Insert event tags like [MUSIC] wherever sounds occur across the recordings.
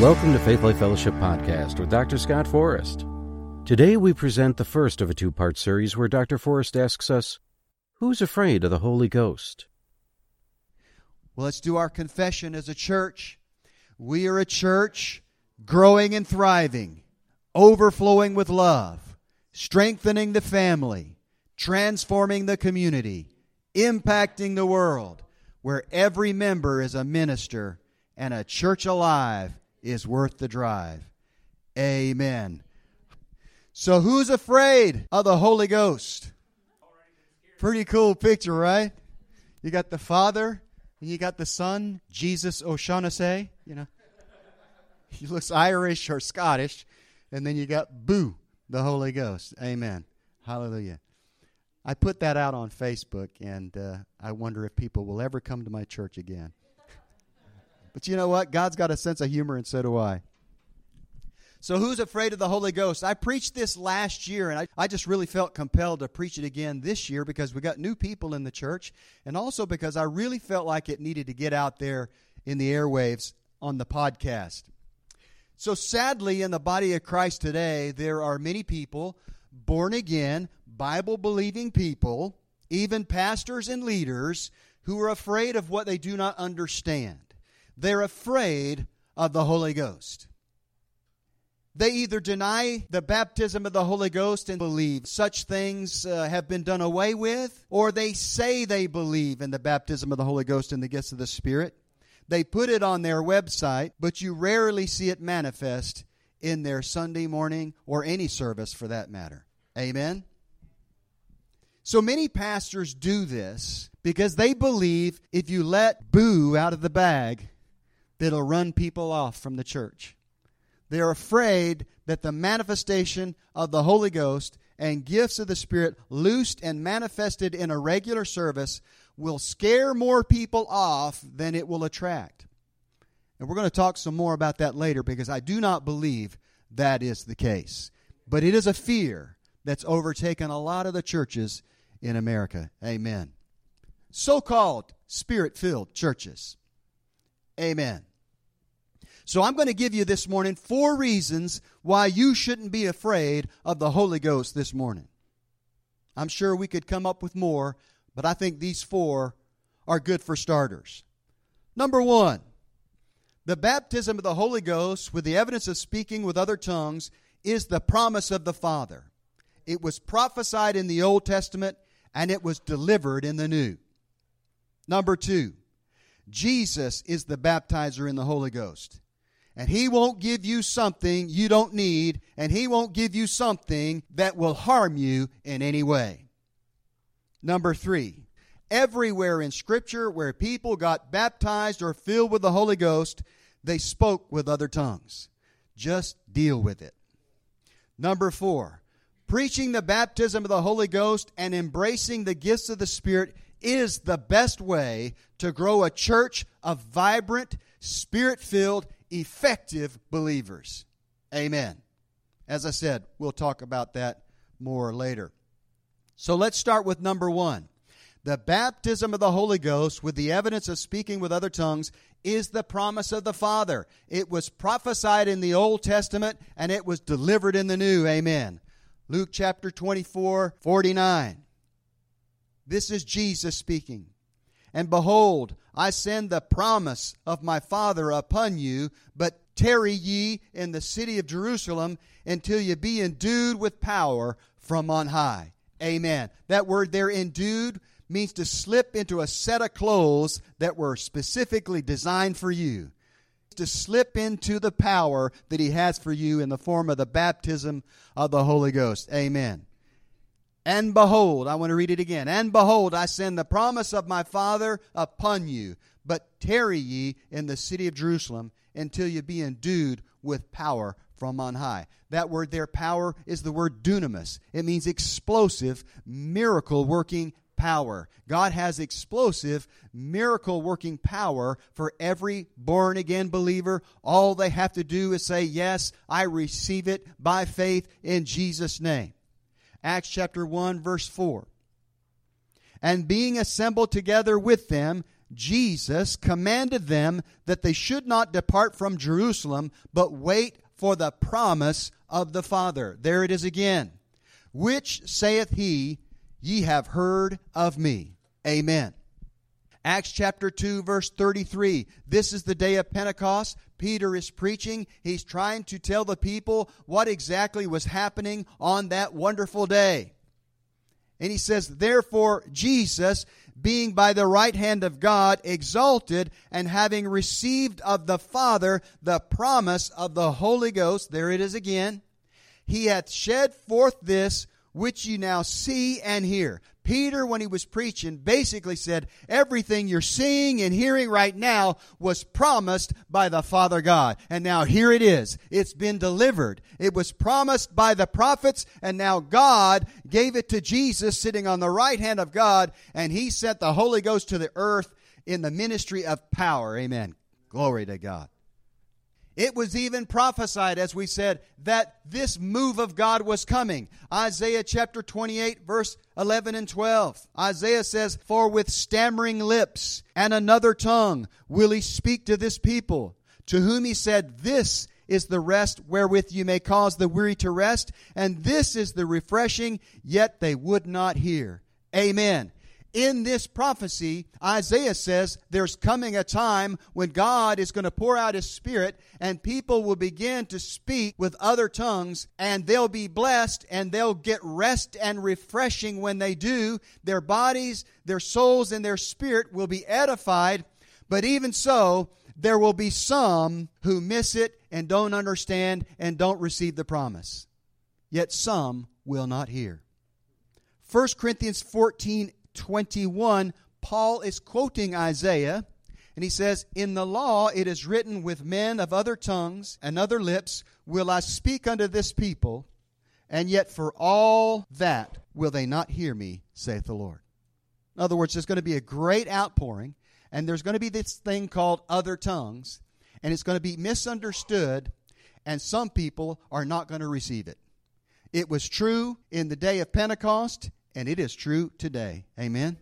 Welcome to Faith Life Fellowship Podcast with Dr. Scott Forrest. Today we present the first of a two part series where Dr. Forrest asks us, Who's afraid of the Holy Ghost? Well, let's do our confession as a church. We are a church growing and thriving, overflowing with love, strengthening the family, transforming the community, impacting the world, where every member is a minister and a church alive is worth the drive. Amen. So, who's afraid of the Holy Ghost? Pretty cool picture, right? You got the Father and you got the Son, Jesus O'Shaughnessy, you know. He looks Irish or Scottish. And then you got Boo, the Holy Ghost. Amen. Hallelujah. I put that out on Facebook, and uh, I wonder if people will ever come to my church again. But you know what? God's got a sense of humor, and so do I. So, who's afraid of the Holy Ghost? I preached this last year, and I, I just really felt compelled to preach it again this year because we got new people in the church, and also because I really felt like it needed to get out there in the airwaves on the podcast. So, sadly, in the body of Christ today, there are many people, born again, Bible believing people, even pastors and leaders, who are afraid of what they do not understand. They're afraid of the Holy Ghost. They either deny the baptism of the Holy Ghost and believe such things uh, have been done away with, or they say they believe in the baptism of the Holy Ghost and the gifts of the Spirit. They put it on their website, but you rarely see it manifest in their Sunday morning or any service for that matter. Amen? So many pastors do this because they believe if you let boo out of the bag, that'll run people off from the church. They're afraid that the manifestation of the Holy Ghost and gifts of the Spirit, loosed and manifested in a regular service, will scare more people off than it will attract. And we're going to talk some more about that later because I do not believe that is the case. But it is a fear that's overtaken a lot of the churches in America. Amen. So called spirit filled churches. Amen. So I'm going to give you this morning four reasons why you shouldn't be afraid of the Holy Ghost this morning. I'm sure we could come up with more, but I think these four are good for starters. Number one, the baptism of the Holy Ghost with the evidence of speaking with other tongues is the promise of the Father. It was prophesied in the Old Testament and it was delivered in the New. Number two, Jesus is the baptizer in the Holy Ghost. And He won't give you something you don't need, and He won't give you something that will harm you in any way. Number three, everywhere in Scripture where people got baptized or filled with the Holy Ghost, they spoke with other tongues. Just deal with it. Number four, preaching the baptism of the Holy Ghost and embracing the gifts of the Spirit is the best way to grow a church of vibrant, spirit filled, effective believers. Amen. As I said, we'll talk about that more later. So let's start with number one. The baptism of the Holy Ghost with the evidence of speaking with other tongues is the promise of the Father. It was prophesied in the Old Testament and it was delivered in the New. Amen. Luke chapter 24, 49. This is Jesus speaking. And behold, I send the promise of my Father upon you, but tarry ye in the city of Jerusalem until ye be endued with power from on high. Amen. That word there, endued, means to slip into a set of clothes that were specifically designed for you. To slip into the power that He has for you in the form of the baptism of the Holy Ghost. Amen. And behold, I want to read it again. And behold, I send the promise of my Father upon you. But tarry ye in the city of Jerusalem until you be endued with power from on high. That word there, power, is the word dunamis. It means explosive, miracle working power. God has explosive, miracle working power for every born again believer. All they have to do is say, Yes, I receive it by faith in Jesus' name. Acts chapter 1, verse 4. And being assembled together with them, Jesus commanded them that they should not depart from Jerusalem, but wait for the promise of the Father. There it is again. Which saith he, Ye have heard of me. Amen. Acts chapter 2, verse 33. This is the day of Pentecost. Peter is preaching. He's trying to tell the people what exactly was happening on that wonderful day. And he says, Therefore, Jesus, being by the right hand of God exalted, and having received of the Father the promise of the Holy Ghost, there it is again, he hath shed forth this which you now see and hear. Peter, when he was preaching, basically said everything you're seeing and hearing right now was promised by the Father God. And now here it is. It's been delivered. It was promised by the prophets, and now God gave it to Jesus sitting on the right hand of God, and he sent the Holy Ghost to the earth in the ministry of power. Amen. Glory to God. It was even prophesied, as we said, that this move of God was coming. Isaiah chapter 28, verse 11 and 12. Isaiah says, For with stammering lips and another tongue will he speak to this people, to whom he said, This is the rest wherewith you may cause the weary to rest, and this is the refreshing, yet they would not hear. Amen in this prophecy, Isaiah says there's coming a time when God is going to pour out His Spirit and people will begin to speak with other tongues and they'll be blessed and they'll get rest and refreshing when they do. Their bodies, their souls, and their spirit will be edified. But even so, there will be some who miss it and don't understand and don't receive the promise. Yet some will not hear. 1 Corinthians 14 21, Paul is quoting Isaiah, and he says, In the law it is written, With men of other tongues and other lips will I speak unto this people, and yet for all that will they not hear me, saith the Lord. In other words, there's going to be a great outpouring, and there's going to be this thing called other tongues, and it's going to be misunderstood, and some people are not going to receive it. It was true in the day of Pentecost and it is true today. Amen.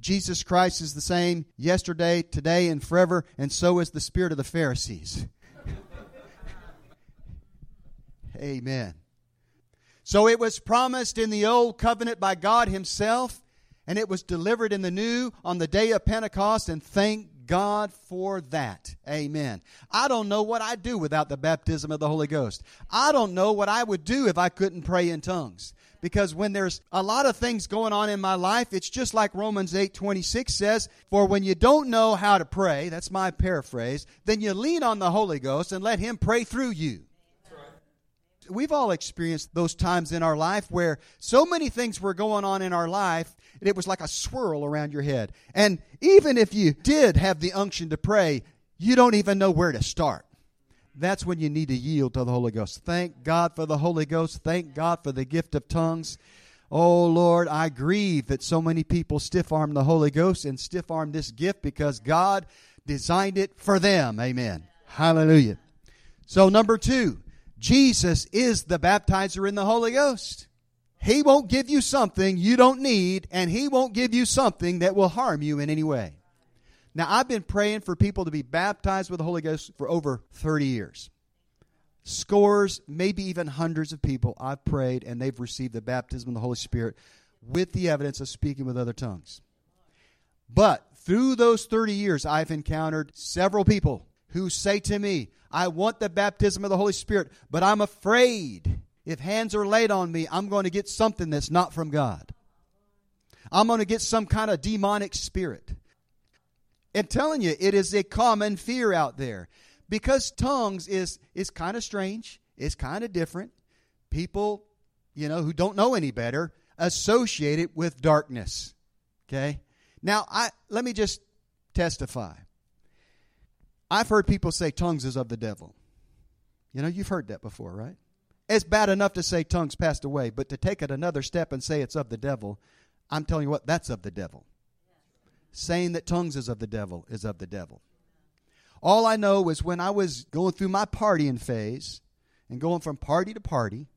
Jesus Christ is the same yesterday, today, and forever, and so is the spirit of the Pharisees. [LAUGHS] Amen. So it was promised in the old covenant by God Himself, and it was delivered in the new on the day of Pentecost, and thank God for that. Amen. I don't know what I'd do without the baptism of the Holy Ghost. I don't know what I would do if I couldn't pray in tongues because when there's a lot of things going on in my life, it's just like Romans 8 26 says, For when you don't know how to pray, that's my paraphrase, then you lean on the Holy Ghost and let Him pray through you. We've all experienced those times in our life where so many things were going on in our life, and it was like a swirl around your head. And even if you did have the unction to pray, you don't even know where to start that's when you need to yield to the Holy Ghost. Thank God for the Holy Ghost. Thank God for the gift of tongues. Oh Lord, I grieve that so many people stiff arm the Holy Ghost and stiff arm this gift because God designed it for them. Amen. Hallelujah. So, number two, Jesus is the baptizer in the Holy Ghost. He won't give you something you don't need, and He won't give you something that will harm you in any way. Now, I've been praying for people to be baptized with the Holy Ghost for over 30 years. Scores, maybe even hundreds of people I've prayed, and they've received the baptism of the Holy Spirit with the evidence of speaking with other tongues. But through those 30 years, I've encountered several people who say to me, I want the baptism of the Holy Spirit, but I'm afraid if hands are laid on me, I'm going to get something that's not from God. I'm going to get some kind of demonic spirit. I'm telling you, it is a common fear out there because tongues is is kind of strange. It's kind of different. People, you know, who don't know any better, associate it with darkness. Okay. Now, I let me just testify. I've heard people say tongues is of the devil. You know, you've heard that before, right? It's bad enough to say tongues passed away, but to take it another step and say it's of the devil, I'm telling you what, that's of the devil saying that tongues is of the devil is of the devil. All I know is when I was going through my partying phase and going from party to party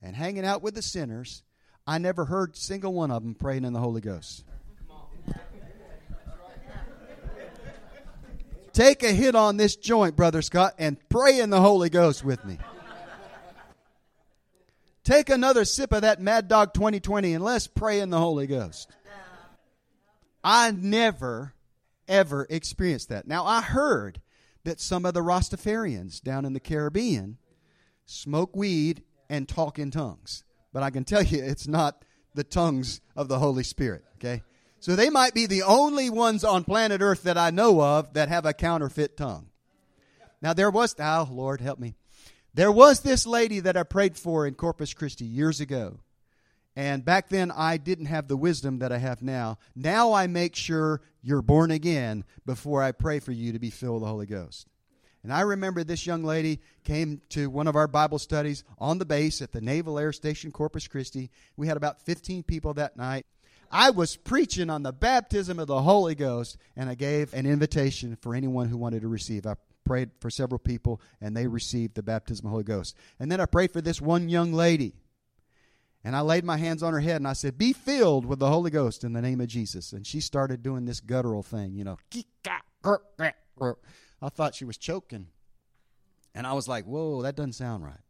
and hanging out with the sinners, I never heard single one of them praying in the Holy Ghost. Take a hit on this joint, Brother Scott, and pray in the Holy Ghost with me. Take another sip of that Mad Dog 2020 and let's pray in the Holy Ghost. I never, ever experienced that. Now, I heard that some of the Rastafarians down in the Caribbean smoke weed and talk in tongues. But I can tell you, it's not the tongues of the Holy Spirit, okay? So they might be the only ones on planet Earth that I know of that have a counterfeit tongue. Now, there was, oh, Lord, help me. There was this lady that I prayed for in Corpus Christi years ago. And back then, I didn't have the wisdom that I have now. Now I make sure you're born again before I pray for you to be filled with the Holy Ghost. And I remember this young lady came to one of our Bible studies on the base at the Naval Air Station Corpus Christi. We had about 15 people that night. I was preaching on the baptism of the Holy Ghost, and I gave an invitation for anyone who wanted to receive. I prayed for several people, and they received the baptism of the Holy Ghost. And then I prayed for this one young lady. And I laid my hands on her head and I said, Be filled with the Holy Ghost in the name of Jesus. And she started doing this guttural thing, you know. I thought she was choking. And I was like, whoa, that doesn't sound right.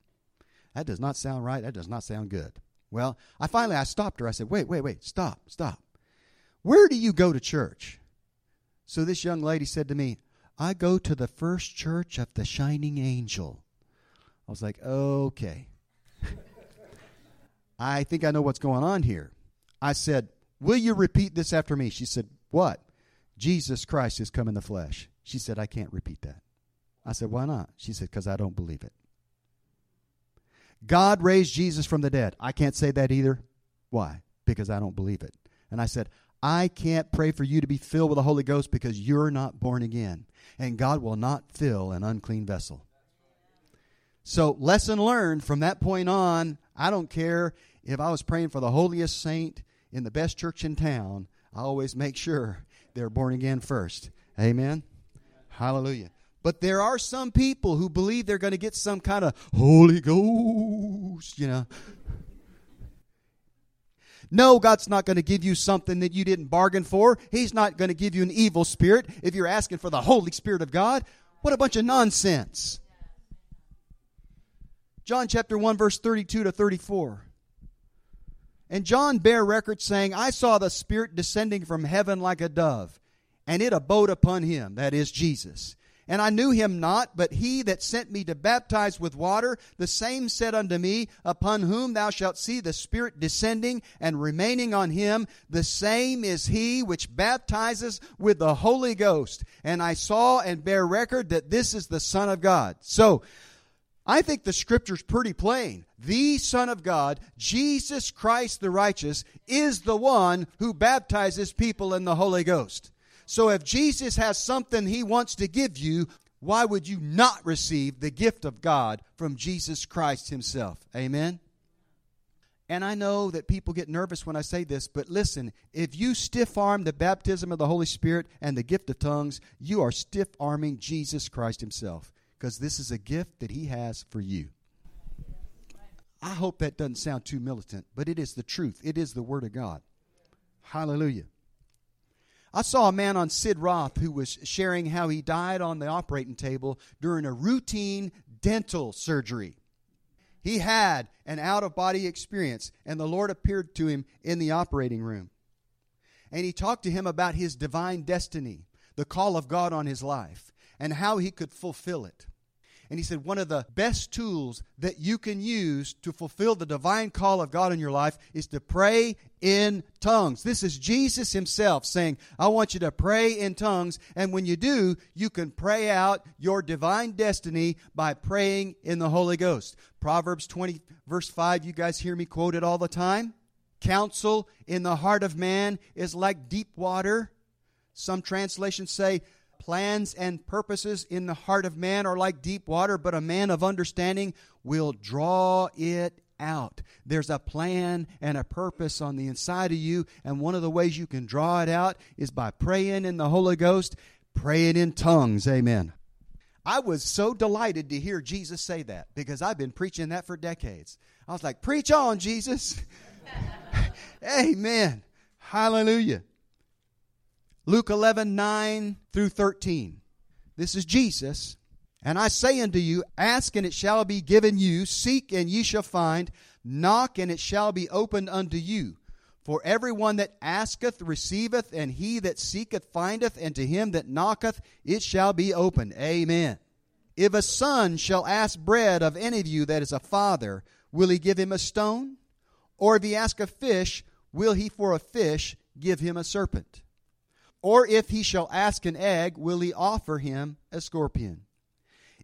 That does not sound right. That does not sound good. Well, I finally I stopped her. I said, wait, wait, wait, stop, stop. Where do you go to church? So this young lady said to me, I go to the first church of the Shining Angel. I was like, okay. I think I know what's going on here. I said, Will you repeat this after me? She said, What? Jesus Christ has come in the flesh. She said, I can't repeat that. I said, Why not? She said, Because I don't believe it. God raised Jesus from the dead. I can't say that either. Why? Because I don't believe it. And I said, I can't pray for you to be filled with the Holy Ghost because you're not born again. And God will not fill an unclean vessel. So, lesson learned from that point on, I don't care if I was praying for the holiest saint in the best church in town, I always make sure they're born again first. Amen. Hallelujah. But there are some people who believe they're going to get some kind of Holy Ghost, you know. No, God's not going to give you something that you didn't bargain for. He's not going to give you an evil spirit if you're asking for the Holy Spirit of God. What a bunch of nonsense. John chapter 1, verse 32 to 34. And John bare record saying, I saw the Spirit descending from heaven like a dove and it abode upon him, that is Jesus. And I knew him not, but he that sent me to baptize with water, the same said unto me, Upon whom thou shalt see the Spirit descending and remaining on him, the same is he which baptizes with the Holy Ghost. And I saw and bear record that this is the Son of God. So, I think the scripture's pretty plain. The Son of God, Jesus Christ the righteous, is the one who baptizes people in the Holy Ghost. So if Jesus has something he wants to give you, why would you not receive the gift of God from Jesus Christ himself? Amen. And I know that people get nervous when I say this, but listen, if you stiff arm the baptism of the Holy Spirit and the gift of tongues, you are stiff arming Jesus Christ himself because this is a gift that he has for you. I hope that doesn't sound too militant, but it is the truth. It is the Word of God. Hallelujah. I saw a man on Sid Roth who was sharing how he died on the operating table during a routine dental surgery. He had an out of body experience, and the Lord appeared to him in the operating room. And he talked to him about his divine destiny, the call of God on his life, and how he could fulfill it. And he said, one of the best tools that you can use to fulfill the divine call of God in your life is to pray in tongues. This is Jesus himself saying, I want you to pray in tongues. And when you do, you can pray out your divine destiny by praying in the Holy Ghost. Proverbs 20, verse 5, you guys hear me quote it all the time. Counsel in the heart of man is like deep water. Some translations say, Plans and purposes in the heart of man are like deep water, but a man of understanding will draw it out. There's a plan and a purpose on the inside of you, and one of the ways you can draw it out is by praying in the Holy Ghost, praying in tongues. Amen. I was so delighted to hear Jesus say that because I've been preaching that for decades. I was like, Preach on, Jesus. [LAUGHS] Amen. Hallelujah. Luke 11, 9 through 13. This is Jesus. And I say unto you, Ask and it shall be given you, seek and ye shall find, knock and it shall be opened unto you. For everyone that asketh receiveth, and he that seeketh findeth, and to him that knocketh it shall be opened. Amen. If a son shall ask bread of any of you that is a father, will he give him a stone? Or if he ask a fish, will he for a fish give him a serpent? Or if he shall ask an egg, will he offer him a scorpion?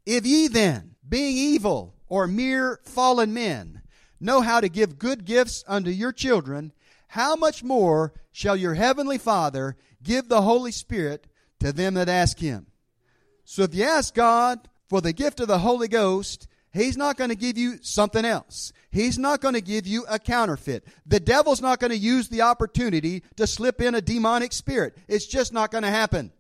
If ye then, being evil or mere fallen men, know how to give good gifts unto your children, how much more shall your heavenly Father give the Holy Spirit to them that ask him? So if you ask God for the gift of the Holy Ghost, He's not going to give you something else. He's not going to give you a counterfeit. The devil's not going to use the opportunity to slip in a demonic spirit. It's just not going to happen.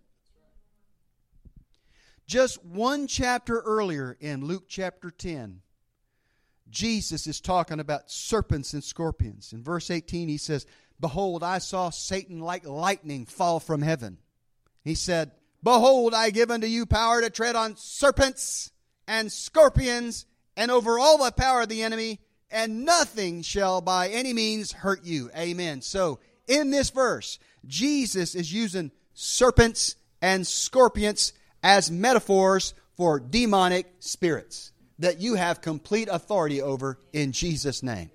Just one chapter earlier in Luke chapter 10, Jesus is talking about serpents and scorpions. In verse 18, he says, Behold, I saw Satan like lightning fall from heaven. He said, Behold, I give unto you power to tread on serpents and scorpions and over all the power of the enemy, and nothing shall by any means hurt you. Amen. So, in this verse, Jesus is using serpents and scorpions as metaphors for demonic spirits that you have complete authority over in Jesus' name.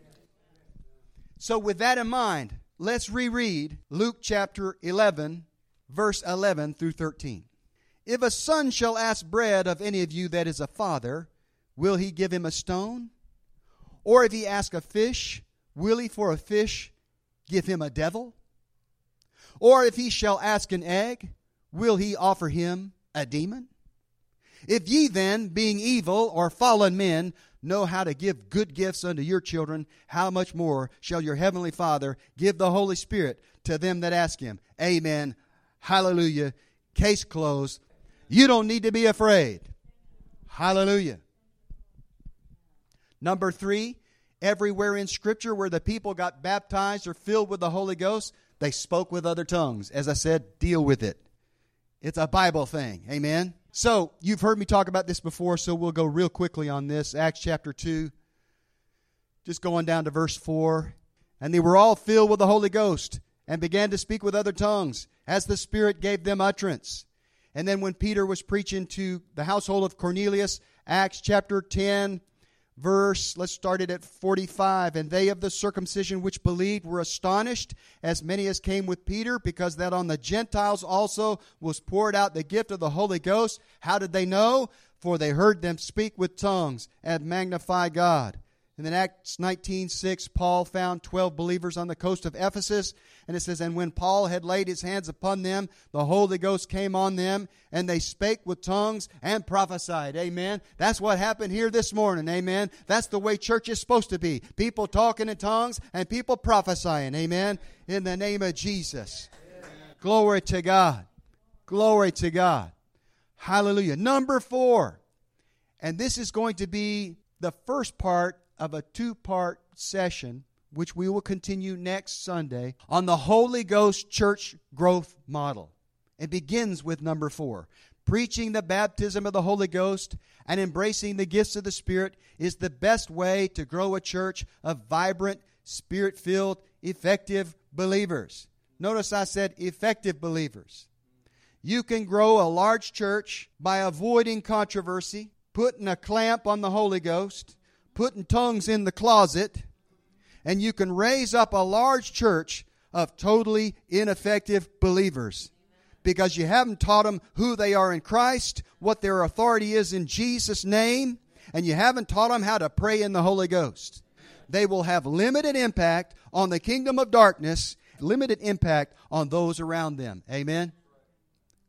So, with that in mind, let's reread Luke chapter 11, verse 11 through 13. If a son shall ask bread of any of you that is a father, will he give him a stone? Or if he ask a fish, will he for a fish give him a devil? Or if he shall ask an egg, will he offer him a demon? If ye then, being evil or fallen men, know how to give good gifts unto your children, how much more shall your heavenly Father give the Holy Spirit to them that ask him? Amen. Hallelujah. Case closed. You don't need to be afraid. Hallelujah. Number three, everywhere in Scripture where the people got baptized or filled with the Holy Ghost, they spoke with other tongues. As I said, deal with it. It's a Bible thing. Amen. So, you've heard me talk about this before, so we'll go real quickly on this. Acts chapter 2, just going down to verse 4. And they were all filled with the Holy Ghost and began to speak with other tongues as the Spirit gave them utterance. And then when Peter was preaching to the household of Cornelius, Acts chapter 10, verse, let's start it at 45. And they of the circumcision which believed were astonished, as many as came with Peter, because that on the Gentiles also was poured out the gift of the Holy Ghost. How did they know? For they heard them speak with tongues and magnify God. And then Acts 19:6 Paul found 12 believers on the coast of Ephesus and it says and when Paul had laid his hands upon them the Holy Ghost came on them and they spake with tongues and prophesied. Amen. That's what happened here this morning. Amen. That's the way church is supposed to be. People talking in tongues and people prophesying. Amen. In the name of Jesus. Glory to God. Glory to God. Hallelujah. Number 4. And this is going to be the first part of a two part session, which we will continue next Sunday, on the Holy Ghost church growth model. It begins with number four. Preaching the baptism of the Holy Ghost and embracing the gifts of the Spirit is the best way to grow a church of vibrant, spirit filled, effective believers. Notice I said effective believers. You can grow a large church by avoiding controversy, putting a clamp on the Holy Ghost, putting tongues in the closet, and you can raise up a large church of totally ineffective believers because you haven't taught them who they are in Christ, what their authority is in Jesus' name, and you haven't taught them how to pray in the Holy Ghost. They will have limited impact on the kingdom of darkness, limited impact on those around them. Amen.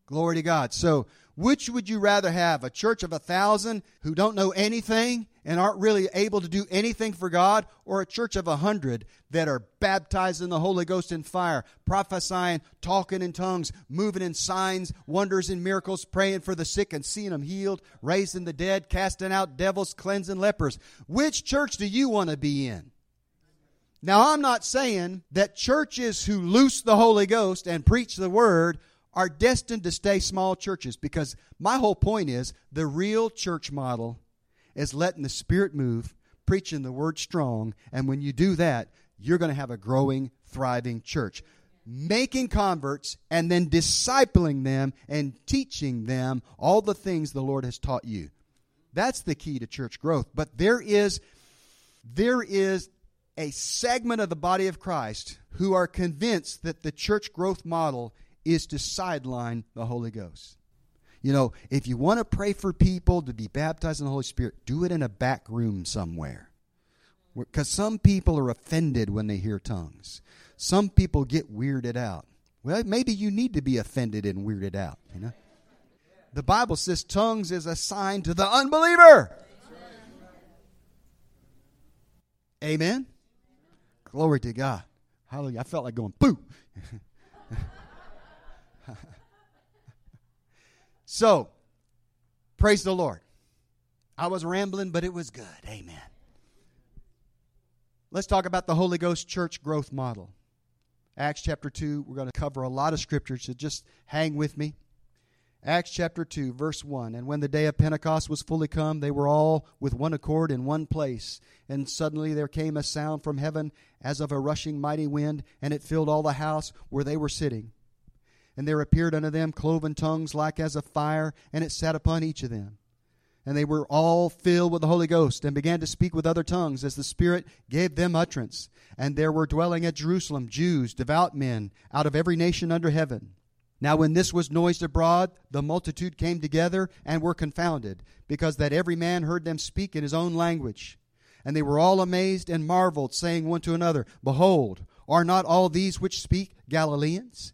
Glory to God. So, which would you rather have? A church of a thousand who don't know anything and aren't really able to do anything for God, or a church of a hundred that are baptized in the Holy Ghost and fire, prophesying, talking in tongues, moving in signs, wonders, and miracles, praying for the sick and seeing them healed, raising the dead, casting out devils, cleansing lepers? Which church do you want to be in? Now, I'm not saying that churches who loose the Holy Ghost and preach the Word are destined to stay small churches because my whole point is the real church model is letting the Spirit move, preaching the word strong, and when you do that, you're going to have a growing, thriving church. Making converts and then discipling them and teaching them all the things the Lord has taught you. That's the key to church growth. But there is there is a segment of the body of Christ who are convinced that the church growth model is to sideline the Holy Ghost. You know, if you want to pray for people to be baptized in the Holy Spirit, do it in a back room somewhere. Because some people are offended when they hear tongues. Some people get weirded out. Well, maybe you need to be offended and weirded out, you know? The Bible says tongues is a sign to the unbeliever. Amen. Glory to God. Hallelujah. I felt like going, boo. [LAUGHS] so, praise the Lord. I was rambling, but it was good. Amen. Let's talk about the Holy Ghost church growth model. Acts chapter 2, we're going to cover a lot of scriptures, so just hang with me. Acts chapter 2, verse 1. And when the day of Pentecost was fully come, they were all with one accord in one place. And suddenly there came a sound from heaven as of a rushing mighty wind, and it filled all the house where they were sitting. And there appeared unto them cloven tongues like as of fire, and it sat upon each of them. And they were all filled with the Holy Ghost, and began to speak with other tongues as the Spirit gave them utterance. And there were dwelling at Jerusalem Jews, devout men, out of every nation under heaven. Now, when this was noised abroad, the multitude came together and were confounded, because that every man heard them speak in his own language. And they were all amazed and marveled, saying one to another, Behold, are not all these which speak Galileans?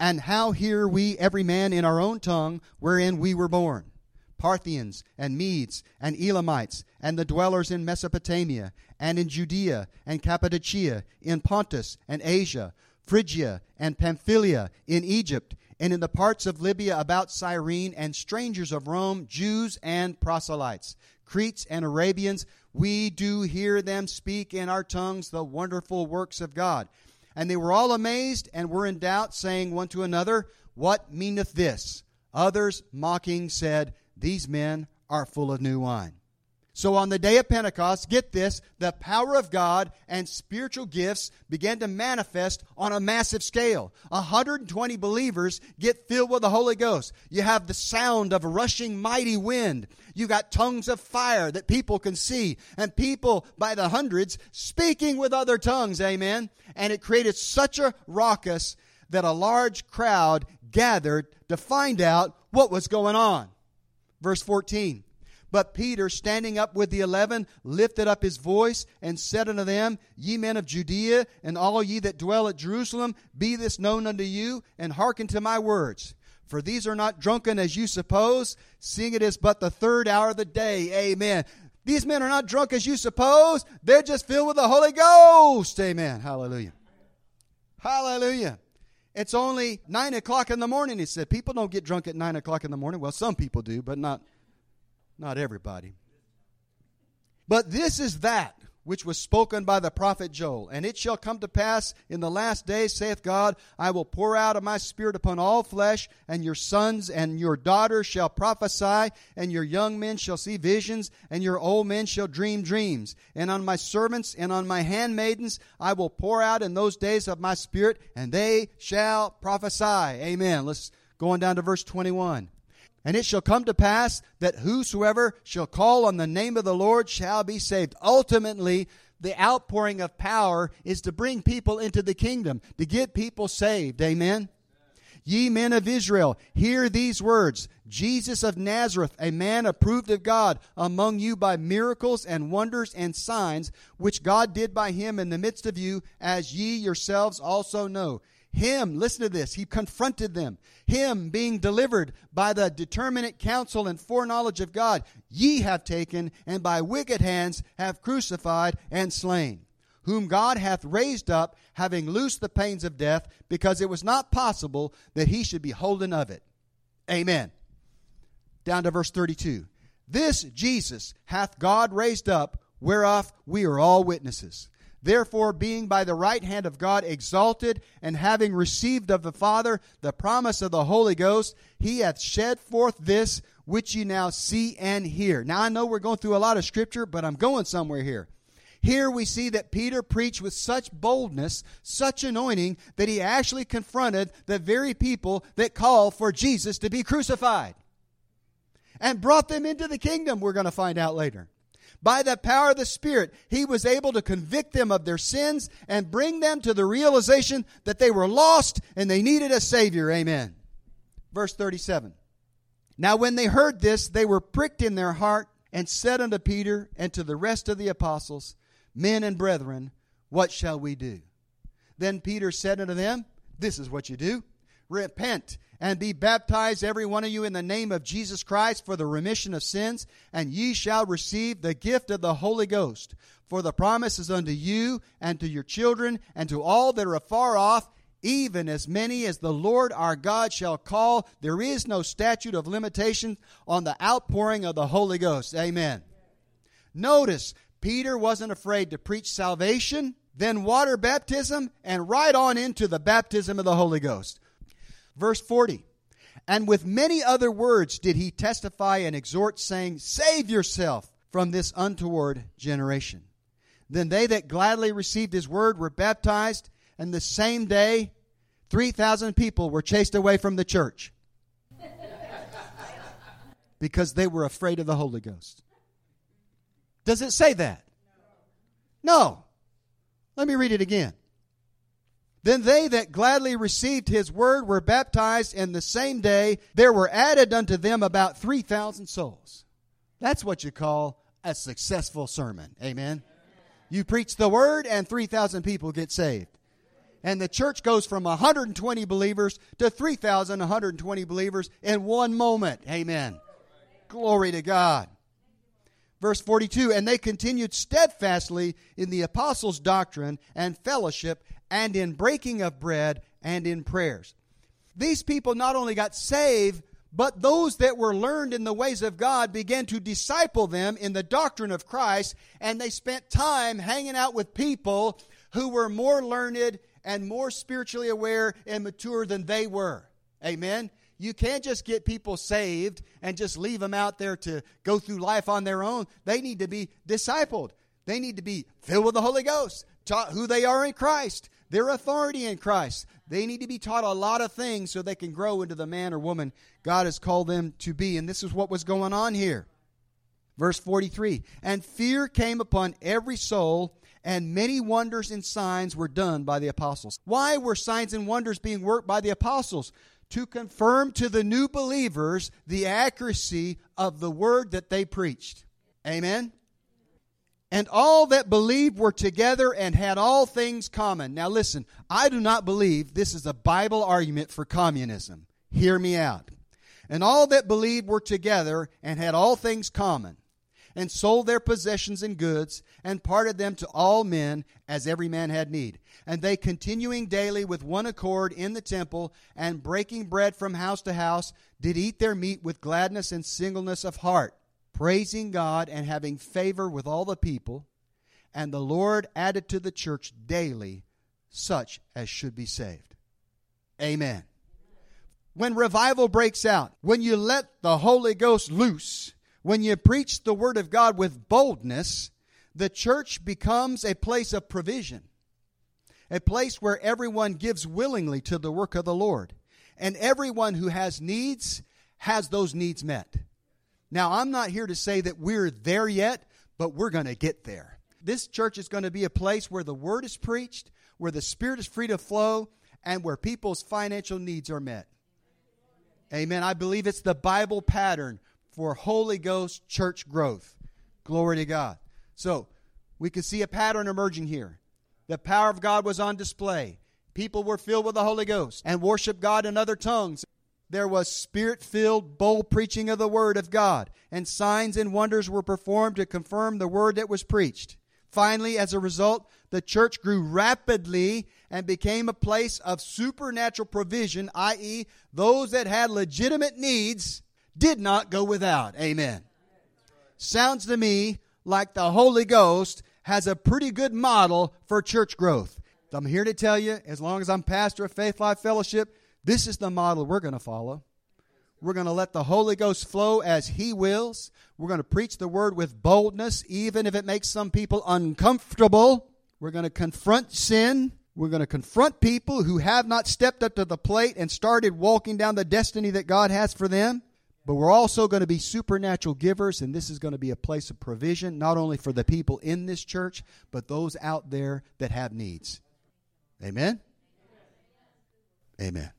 And how hear we every man in our own tongue wherein we were born? Parthians and Medes and Elamites and the dwellers in Mesopotamia and in Judea and Cappadocia, in Pontus and Asia, Phrygia and Pamphylia, in Egypt and in the parts of Libya about Cyrene, and strangers of Rome, Jews and proselytes, Cretes and Arabians, we do hear them speak in our tongues the wonderful works of God. And they were all amazed and were in doubt, saying one to another, What meaneth this? Others, mocking, said, These men are full of new wine. So on the day of Pentecost, get this, the power of God and spiritual gifts began to manifest on a massive scale. 120 believers get filled with the Holy Ghost. You have the sound of a rushing mighty wind. You got tongues of fire that people can see and people by the hundreds speaking with other tongues. Amen. And it created such a raucous that a large crowd gathered to find out what was going on. Verse 14. But Peter, standing up with the eleven, lifted up his voice and said unto them, Ye men of Judea, and all ye that dwell at Jerusalem, be this known unto you, and hearken to my words. For these are not drunken as you suppose, seeing it is but the third hour of the day. Amen. These men are not drunk as you suppose. They're just filled with the Holy Ghost. Amen. Hallelujah. Hallelujah. It's only nine o'clock in the morning, he said. People don't get drunk at nine o'clock in the morning. Well, some people do, but not not everybody. But this is that which was spoken by the prophet Joel. And it shall come to pass in the last days, saith God, I will pour out of my spirit upon all flesh, and your sons and your daughters shall prophesy, and your young men shall see visions, and your old men shall dream dreams. And on my servants and on my handmaidens I will pour out in those days of my spirit, and they shall prophesy. Amen. Let's go on down to verse 21. And it shall come to pass that whosoever shall call on the name of the Lord shall be saved. Ultimately, the outpouring of power is to bring people into the kingdom, to get people saved. Amen. Ye men of Israel, hear these words Jesus of Nazareth, a man approved of God among you by miracles and wonders and signs, which God did by him in the midst of you, as ye yourselves also know. Him, listen to this, he confronted them. Him being delivered by the determinate counsel and foreknowledge of God, ye have taken, and by wicked hands have crucified and slain. Whom God hath raised up, having loosed the pains of death, because it was not possible that he should be holden of it. Amen. Down to verse 32. This Jesus hath God raised up, whereof we are all witnesses. Therefore, being by the right hand of God exalted, and having received of the Father the promise of the Holy Ghost, he hath shed forth this which ye now see and hear. Now, I know we're going through a lot of scripture, but I'm going somewhere here. Here we see that Peter preached with such boldness, such anointing, that he actually confronted the very people that call for Jesus to be crucified and brought them into the kingdom, we're going to find out later. By the power of the Spirit, he was able to convict them of their sins and bring them to the realization that they were lost and they needed a Savior. Amen. Verse 37. Now, when they heard this, they were pricked in their heart and said unto Peter and to the rest of the apostles, Men and brethren, what shall we do? Then Peter said unto them, This is what you do repent and be baptized, every one of you, in the name of Jesus Christ for the remission of sins, and ye shall receive the gift of the Holy Ghost. For the promise is unto you and to your children and to all that are afar off, even as many as the Lord our God shall call. There is no statute of limitation on the outpouring of the Holy Ghost. Amen. Notice, Peter wasn't afraid to preach salvation, then water baptism, and right on into the baptism of the Holy Ghost. Verse 40 And with many other words did he testify and exhort, saying, Save yourself from this untoward generation. Then they that gladly received his word were baptized, and the same day 3,000 people were chased away from the church [LAUGHS] because they were afraid of the Holy Ghost. Does it say that? No. Let me read it again. Then they that gladly received his word were baptized, and the same day there were added unto them about 3,000 souls. That's what you call a successful sermon. Amen. You preach the word, and 3,000 people get saved. And the church goes from 120 believers to 3,120 believers in one moment. Amen. Glory to God. Verse 42 And they continued steadfastly in the apostles' doctrine and fellowship and in breaking of bread and in prayers. These people not only got saved, but those that were learned in the ways of God began to disciple them in the doctrine of Christ, and they spent time hanging out with people who were more learned and more spiritually aware and mature than they were. Amen. You can't just get people saved and just leave them out there to go through life on their own. They need to be discipled. They need to be filled with the Holy Ghost, taught who they are in Christ, their authority in Christ. They need to be taught a lot of things so they can grow into the man or woman God has called them to be. And this is what was going on here. Verse 43 And fear came upon every soul, and many wonders and signs were done by the apostles. Why were signs and wonders being worked by the apostles? To confirm to the new believers the accuracy of the word that they preached. Amen? And all that believed were together and had all things common. Now listen, I do not believe this is a Bible argument for communism. Hear me out. And all that believed were together and had all things common, and sold their possessions and goods, and parted them to all men as every man had need. And they continuing daily with one accord in the temple, and breaking bread from house to house, did eat their meat with gladness and singleness of heart praising God and having favor with all the people. And the Lord added to the church daily such as should be saved. Amen. When revival breaks out, when you let the Holy Ghost loose, when you preach the Word of God with boldness, the church becomes a place of provision, a place where everyone gives willingly to the work of the Lord. And everyone who has needs has those needs met. Now, I'm not here to say that we're there yet, but we're going to get there. This church is going to be a place where the word is preached, where the spirit is free to flow, and where people's financial needs are met. Amen. I believe it's the Bible pattern for Holy Ghost church growth. Glory to God. So, we can see a pattern emerging here. The power of God was on display. People were filled with the Holy Ghost and worshiped God in other tongues there was spirit filled, bold preaching of the word of God, and signs and wonders were performed to confirm the word that was preached. Finally, as a result, the church grew rapidly and became a place of supernatural provision, i.e., those that had legitimate needs did not go without. Amen. Sounds to me like the Holy Ghost has a pretty good model for church growth. I'm here to tell you, as long as I'm pastor of Faith Life Fellowship, this is the model we're going to follow. We're going to let the Holy Ghost flow as He wills. We're going to preach the word with boldness, even if it makes some people uncomfortable. We're going to confront sin. We're going to confront people who have not stepped up to the plate and started walking down the destiny that God has for them. But we're also going to be supernatural givers, and this is going to be a place of provision, not only for the people in this church, but those out there that have needs. Amen? Amen.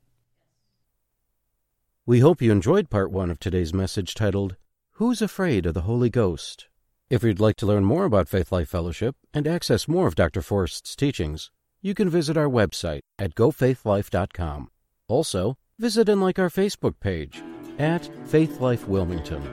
We hope you enjoyed part one of today's message titled, Who's Afraid of the Holy Ghost? If you'd like to learn more about Faith Life Fellowship and access more of Dr. Forrest's teachings, you can visit our website at gofaithlife.com. Also, visit and like our Facebook page at Faith Life Wilmington.